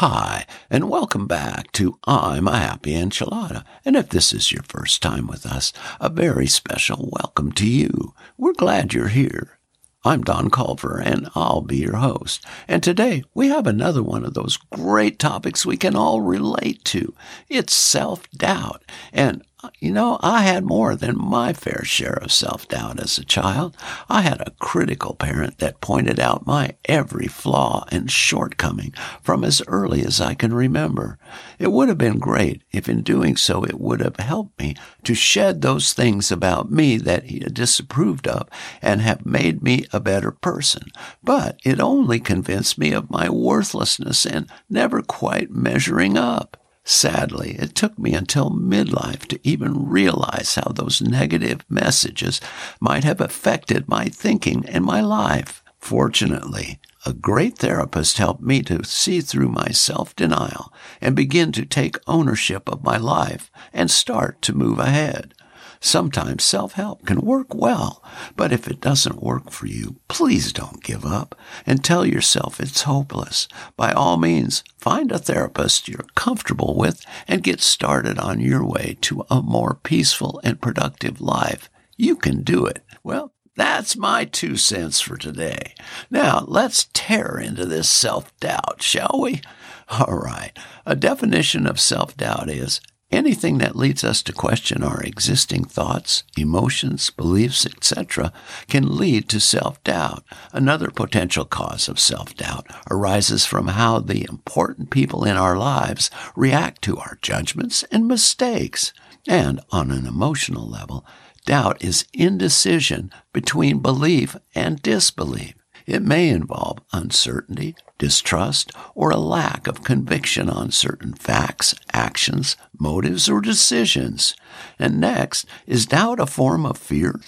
Hi, and welcome back to I'm a Happy Enchilada. And if this is your first time with us, a very special welcome to you. We're glad you're here. I'm Don Culver, and I'll be your host. And today we have another one of those great topics we can all relate to. It's self doubt. And you know, I had more than my fair share of self doubt as a child. I had a critical parent that pointed out my every flaw and shortcoming from as early as I can remember. It would have been great if in doing so it would have helped me to shed those things about me that he disapproved of and have made me a better person. But it only convinced me of my worthlessness and never quite measuring up. Sadly, it took me until midlife to even realize how those negative messages might have affected my thinking and my life. Fortunately, a great therapist helped me to see through my self denial and begin to take ownership of my life and start to move ahead. Sometimes self help can work well, but if it doesn't work for you, please don't give up and tell yourself it's hopeless. By all means, find a therapist you're comfortable with and get started on your way to a more peaceful and productive life. You can do it. Well, that's my two cents for today. Now, let's tear into this self doubt, shall we? All right. A definition of self doubt is Anything that leads us to question our existing thoughts, emotions, beliefs, etc., can lead to self doubt. Another potential cause of self doubt arises from how the important people in our lives react to our judgments and mistakes. And on an emotional level, doubt is indecision between belief and disbelief. It may involve uncertainty, distrust, or a lack of conviction on certain facts, actions, motives, or decisions. And next, is doubt a form of fear?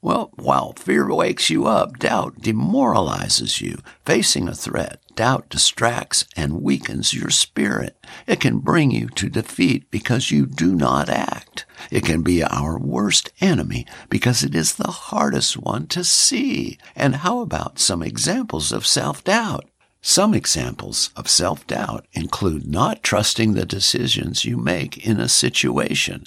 Well, while fear wakes you up, doubt demoralizes you. Facing a threat, doubt distracts and weakens your spirit. It can bring you to defeat because you do not act. It can be our worst enemy because it is the hardest one to see. And how about some examples of self-doubt? Some examples of self-doubt include not trusting the decisions you make in a situation,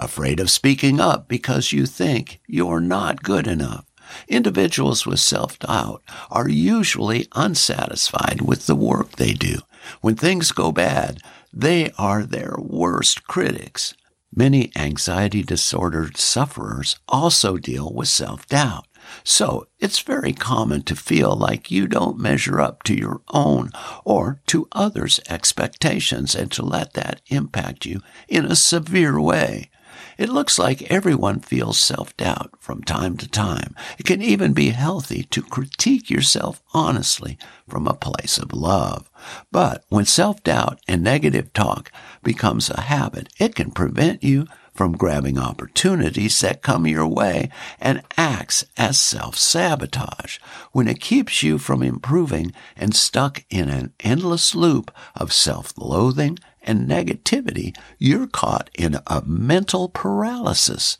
afraid of speaking up because you think you're not good enough. Individuals with self-doubt are usually unsatisfied with the work they do. When things go bad, they are their worst critics. Many anxiety disordered sufferers also deal with self-doubt. So it's very common to feel like you don't measure up to your own or to others' expectations and to let that impact you in a severe way. It looks like everyone feels self doubt from time to time. It can even be healthy to critique yourself honestly from a place of love. But when self doubt and negative talk becomes a habit, it can prevent you from grabbing opportunities that come your way and acts as self-sabotage when it keeps you from improving and stuck in an endless loop of self-loathing and negativity, you're caught in a mental paralysis.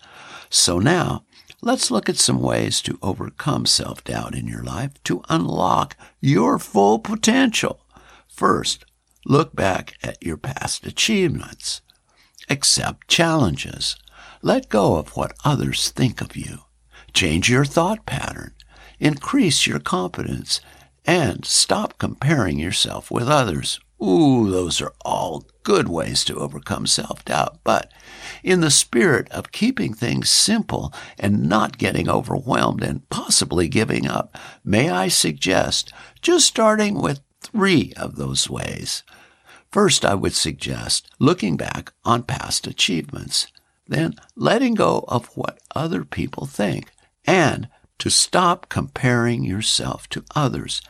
So now, let's look at some ways to overcome self doubt in your life to unlock your full potential. First, look back at your past achievements. Accept challenges. Let go of what others think of you. Change your thought pattern. Increase your confidence and stop comparing yourself with others. Ooh, those are all good ways to overcome self doubt. But in the spirit of keeping things simple and not getting overwhelmed and possibly giving up, may I suggest just starting with three of those ways. First, I would suggest looking back on past achievements, then letting go of what other people think, and to stop comparing yourself to others.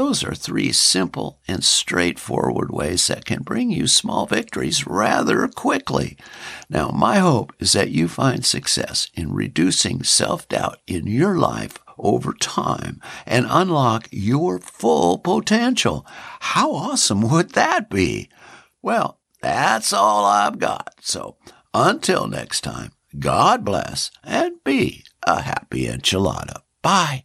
Those are three simple and straightforward ways that can bring you small victories rather quickly. Now, my hope is that you find success in reducing self doubt in your life over time and unlock your full potential. How awesome would that be? Well, that's all I've got. So until next time, God bless and be a happy enchilada. Bye.